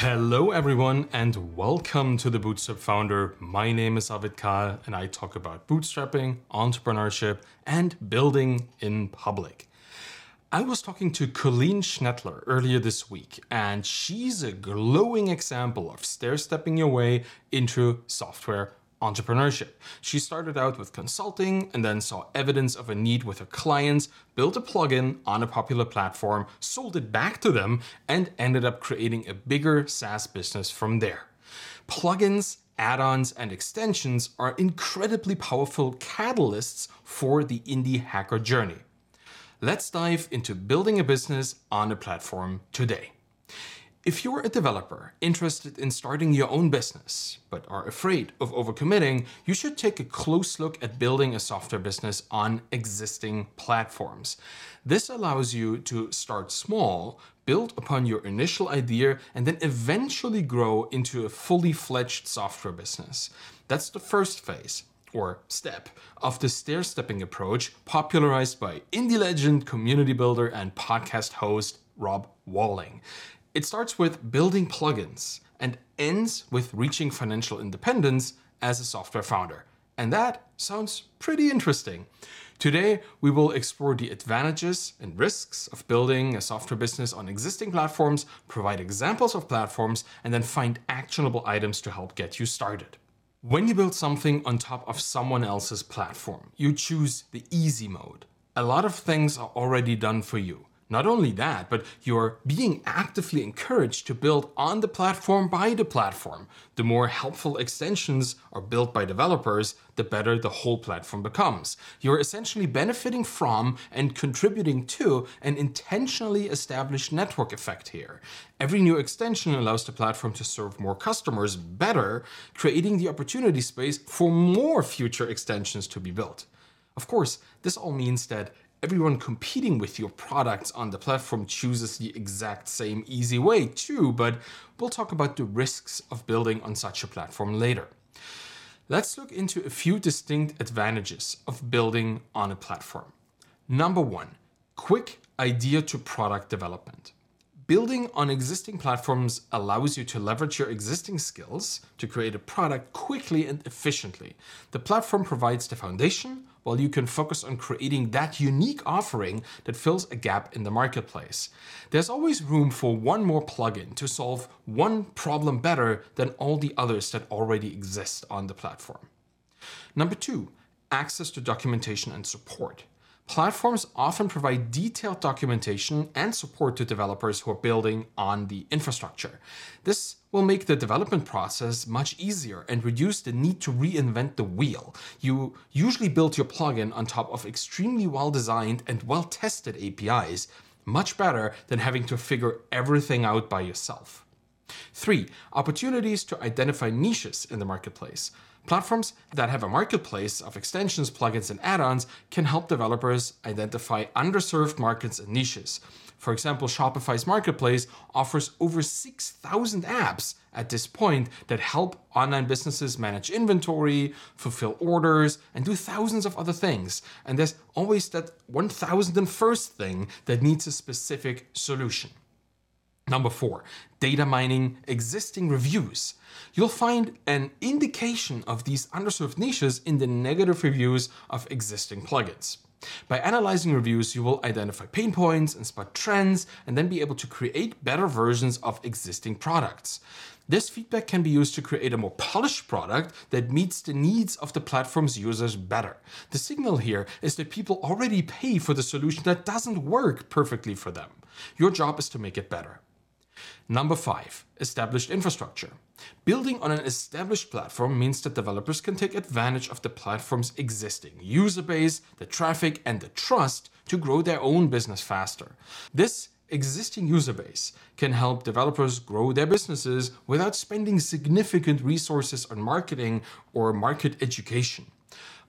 Hello, everyone, and welcome to the Bootstrapped Founder. My name is Arvid Kahl, and I talk about bootstrapping, entrepreneurship, and building in public. I was talking to Colleen Schnettler earlier this week, and she's a glowing example of stair stepping your way into software entrepreneurship. She started out with consulting and then saw evidence of a need with her clients, built a plugin on a popular platform, sold it back to them, and ended up creating a bigger SaaS business from there. Plugins, add ons, and extensions are incredibly powerful catalysts for the indie hacker journey. Let's dive into building a business on a platform today. If you're a developer interested in starting your own business, but are afraid of overcommitting, you should take a close look at building a software business on existing platforms. This allows you to start small, build upon your initial idea, and then eventually grow into a fully fledged software business. That's the first phase or step of the stair stepping approach popularized by indie legend, community builder, and podcast host Rob Walling. It starts with building plugins and ends with reaching financial independence as a software founder. And that sounds pretty interesting. Today, we will explore the advantages and risks of building a software business on existing platforms, provide examples of platforms, and then find actionable items to help get you started. When you build something on top of someone else's platform, you choose the easy mode. A lot of things are already done for you. Not only that, but you're being actively encouraged to build on the platform by the platform. The more helpful extensions are built by developers, the better the whole platform becomes. You're essentially benefiting from and contributing to an intentionally established network effect here. Every new extension allows the platform to serve more customers better, creating the opportunity space for more future extensions to be built. Of course, this all means that everyone competing with your products on the platform chooses the exact same easy way too, but we'll talk about the risks of building on such a platform later. Let's look into a few distinct advantages of building on a platform. Number one, quick idea to product development. Building on existing platforms allows you to leverage your existing skills to create a product quickly and efficiently. The platform provides the foundation, while you can focus on creating that unique offering that fills a gap in the marketplace. There's always room for one more plugin to solve one problem better than all the others that already exist on the platform. Number two, access to documentation and support. Platforms often provide detailed documentation and support to developers who are building on the infrastructure. This will make the development process much easier and reduce the need to reinvent the wheel. You usually build your plugin on top of extremely well designed and well tested APIs, much better than having to figure everything out by yourself. Three, opportunities to identify niches in the marketplace. Platforms that have a marketplace of extensions, plugins, and add ons can help developers identify underserved markets and niches. For example, Shopify's marketplace offers over 6,000 apps at this point that help online businesses manage inventory, fulfill orders, and do thousands of other things. And there's always that 1001st thing that needs a specific solution. Number four, data mining existing reviews. You'll find an indication of these underserved niches in the negative reviews of existing plugins. By analyzing reviews, you will identify pain points and spot trends, and then be able to create better versions of existing products. This feedback can be used to create a more polished product that meets the needs of the platform's users better. The signal here is that people already pay for the solution that doesn't work perfectly for them. Your job is to make it better. Number five, established infrastructure. Building on an established platform means that developers can take advantage of the platform's existing user base, the traffic, and the trust to grow their own business faster. This existing user base can help developers grow their businesses without spending significant resources on marketing or market education.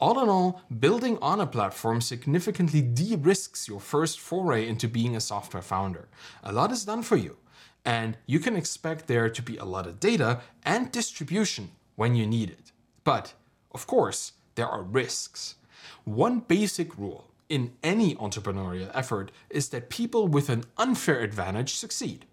All in all, building on a platform significantly de risks your first foray into being a software founder. A lot is done for you and you can expect there to be a lot of data and distribution when you need it. But, of course, there are risks. One basic rule in any entrepreneurial effort is that people with an unfair advantage succeed.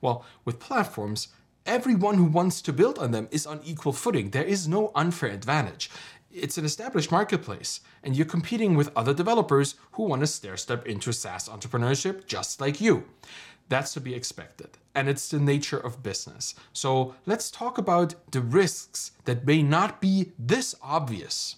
Well, with platforms, Everyone who wants to build on them is on equal footing. There is no unfair advantage. It's an established marketplace, and you're competing with other developers who want to stair step into SaaS entrepreneurship just like you. That's to be expected, and it's the nature of business. So let's talk about the risks that may not be this obvious.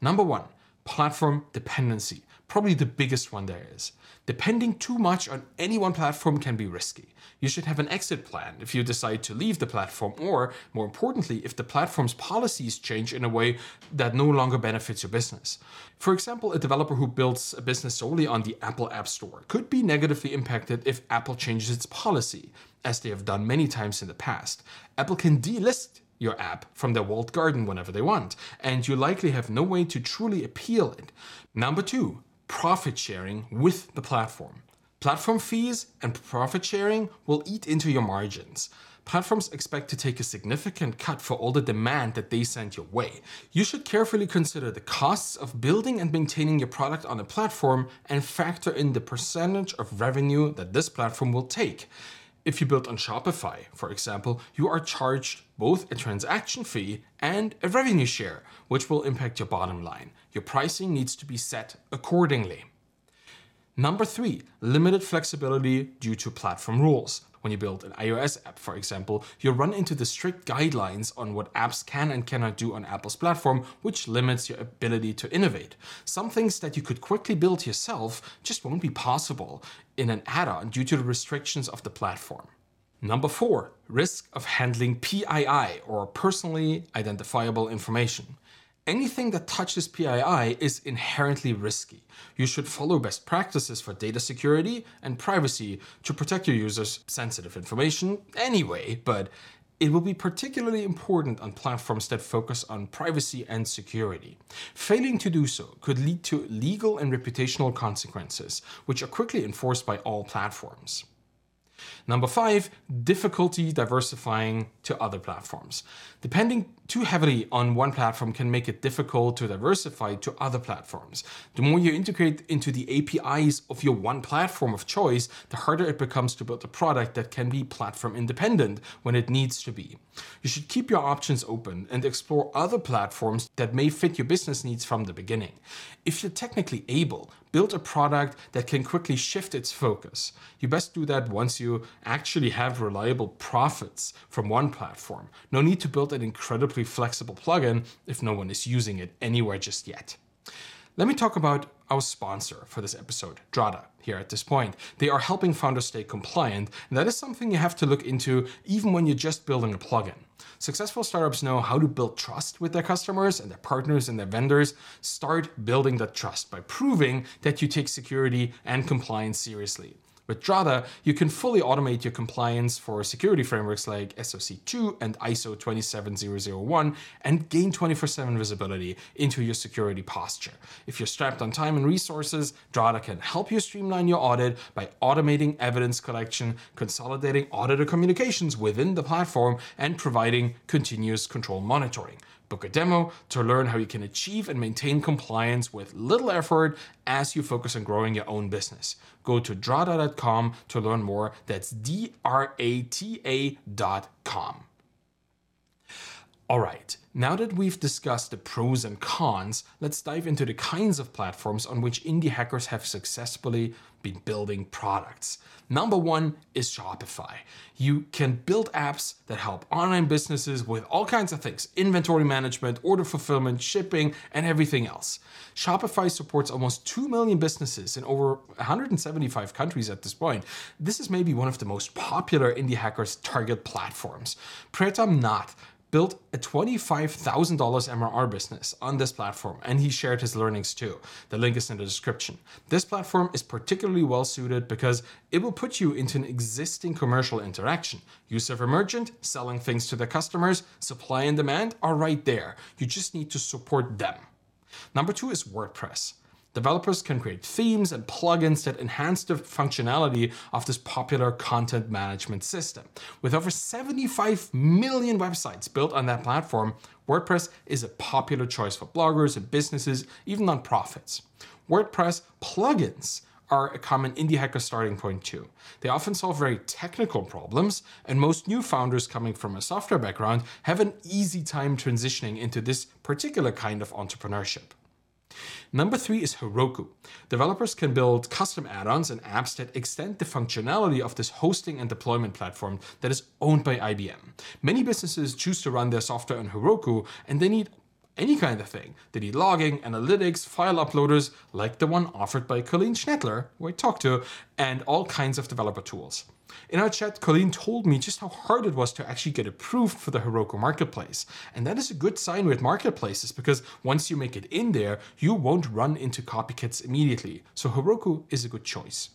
Number one, platform dependency. Probably the biggest one there is. Depending too much on any one platform can be risky. You should have an exit plan if you decide to leave the platform, or more importantly, if the platform's policies change in a way that no longer benefits your business. For example, a developer who builds a business solely on the Apple App Store could be negatively impacted if Apple changes its policy, as they have done many times in the past. Apple can delist your app from their walled garden whenever they want, and you likely have no way to truly appeal it. Number two, profit sharing with the platform. Platform fees and profit sharing will eat into your margins. Platforms expect to take a significant cut for all the demand that they send your way. You should carefully consider the costs of building and maintaining your product on a platform and factor in the percentage of revenue that this platform will take. If you build on Shopify, for example, you are charged both a transaction fee and a revenue share, which will impact your bottom line. Your pricing needs to be set accordingly. Number three, limited flexibility due to platform rules. When you build an iOS app, for example, you run into the strict guidelines on what apps can and cannot do on Apple's platform, which limits your ability to innovate. Some things that you could quickly build yourself just won't be possible in an add on due to the restrictions of the platform. Number four, risk of handling PII or personally identifiable information. Anything that touches PII is inherently risky. You should follow best practices for data security and privacy to protect your users' sensitive information anyway, but it will be particularly important on platforms that focus on privacy and security. Failing to do so could lead to legal and reputational consequences, which are quickly enforced by all platforms. Number five, difficulty diversifying to other platforms. Depending too heavily on one platform can make it difficult to diversify to other platforms. The more you integrate into the APIs of your one platform of choice, the harder it becomes to build a product that can be platform independent when it needs to be. You should keep your options open and explore other platforms that may fit your business needs from the beginning. If you're technically able, build a product that can quickly shift its focus. You best do that once you actually have reliable profits from one platform. No need to build an incredibly flexible plugin if no one is using it anywhere just yet. Let me talk about our sponsor for this episode, Drata, here at this point. They are helping founders stay compliant, and that is something you have to look into even when you're just building a plugin. Successful startups know how to build trust with their customers and their partners and their vendors. Start building that trust by proving that you take security and compliance seriously. With Drata, you can fully automate your compliance for security frameworks like SOC 2 and ISO 27001 and gain 24 7 visibility into your security posture. If you're strapped on time and resources, Drata can help you streamline your audit by automating evidence collection, consolidating auditor communications within the platform, and providing continuous control monitoring. Book a demo to learn how you can achieve and maintain compliance with little effort as you focus on growing your own business. Go to drata.com to learn more. That's D R A T A.com. All right, now that we've discussed the pros and cons, let's dive into the kinds of platforms on which indie hackers have successfully been building products. Number one is Shopify. You can build apps that help online businesses with all kinds of things inventory management, order fulfillment, shipping, and everything else. Shopify supports almost 2 million businesses in over 175 countries at this point. This is maybe one of the most popular indie hackers' target platforms. Preetam Nath built a $25,000 MRR business on this platform, and he shared his learnings too. The link is in the description. This platform is particularly well suited because it will put you into an existing commercial interaction. You serve a merchant, selling things to their customers, supply and demand are right there. You just need to support them. Number two is WordPress. Developers can create themes and plugins that enhance the functionality of this popular content management system. With over 75 million websites built on that platform, WordPress is a popular choice for bloggers and businesses, even nonprofits. WordPress plugins are a common indie hacker starting point too. They often solve very technical problems, and most new founders coming from a software background have an easy time transitioning into this particular kind of entrepreneurship. Number three is Heroku. Developers can build custom add ons and apps that extend the functionality of this hosting and deployment platform that is owned by IBM. Many businesses choose to run their software on Heroku and they need any kind of thing. They need logging, analytics, file uploaders, like the one offered by Colleen Schnettler, who I talked to, and all kinds of developer tools. In our chat, Colleen told me just how hard it was to actually get approved for the Heroku marketplace. And that is a good sign with marketplaces because once you make it in there, you won't run into copycats immediately. So Heroku is a good choice.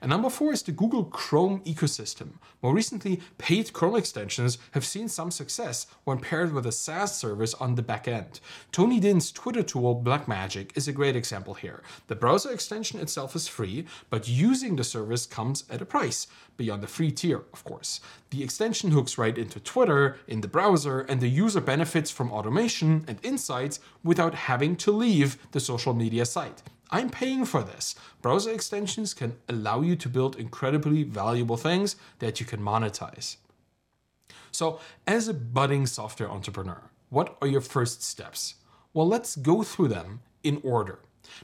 And number four is the Google Chrome ecosystem. More recently, paid Chrome extensions have seen some success when paired with a SaaS service on the back end. Tony Dinh's Twitter tool, Blackmagic, is a great example here. The browser extension itself is free, but using the service comes at a price, beyond the free tier, of course. The extension hooks right into Twitter in the browser, and the user benefits from automation and insights without having to leave the social media site. I'm paying for this. Browser extensions can allow you to build incredibly valuable things that you can monetize. So, as a budding software entrepreneur, what are your first steps? Well, let's go through them in order.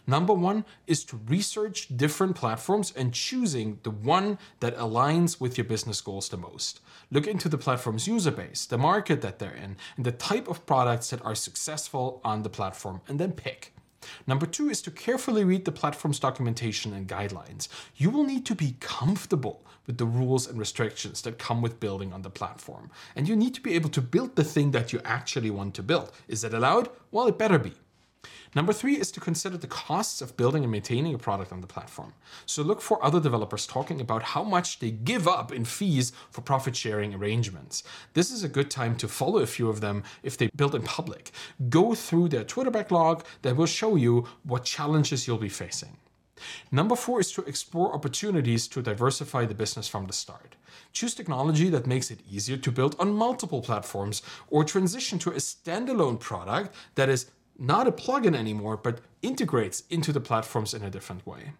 Number one is to research different platforms and choosing the one that aligns with your business goals the most. Look into the platform's user base, the market that they're in, and the type of products that are successful on the platform, and then pick. Number two is to carefully read the platform's documentation and guidelines. You will need to be comfortable with the rules and restrictions that come with building on the platform. And you need to be able to build the thing that you actually want to build. Is that allowed? Well, it better be. Number three is to consider the costs of building and maintaining a product on the platform. So look for other developers talking about how much they give up in fees for profit sharing arrangements. This is a good time to follow a few of them if they build in public. Go through their Twitter backlog that will show you what challenges you'll be facing. Number four is to explore opportunities to diversify the business from the start. Choose technology that makes it easier to build on multiple platforms or transition to a standalone product that is not a plugin anymore, but integrates into the platforms in a different way.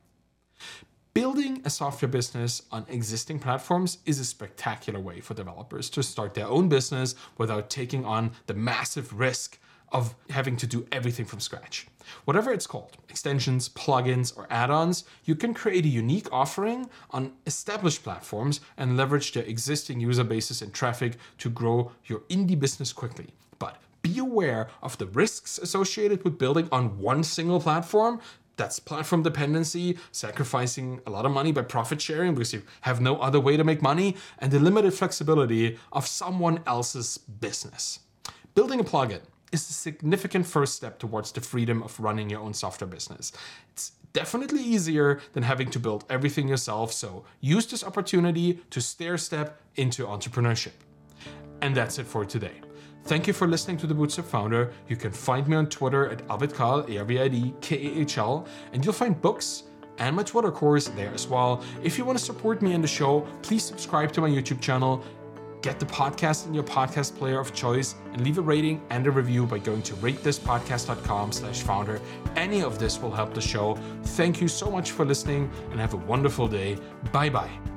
Building a software business on existing platforms is a spectacular way for developers to start their own business without taking on the massive risk of having to do everything from scratch. Whatever it's called, extensions, plugins, or add ons, you can create a unique offering on established platforms and leverage their existing user bases and traffic to grow your indie business quickly. But be aware of the risks associated with building on one single platform. That's platform dependency, sacrificing a lot of money by profit sharing because you have no other way to make money, and the limited flexibility of someone else's business. Building a plugin is a significant first step towards the freedom of running your own software business. It's definitely easier than having to build everything yourself, so use this opportunity to stair step into entrepreneurship. And that's it for today. Thank you for listening to the Bootstrapped Founder. You can find me on Twitter at Arvidkahl, A-R-V-I-D-K-A-H-L, and you'll find books and my Twitter course there as well. If you want to support me in the show, please subscribe to my YouTube channel, get the podcast in your podcast player of choice, and leave a rating and a review by going to ratethispodcast.com slash founder. Any of this will help the show. Thank you so much for listening and have a wonderful day. Bye-bye.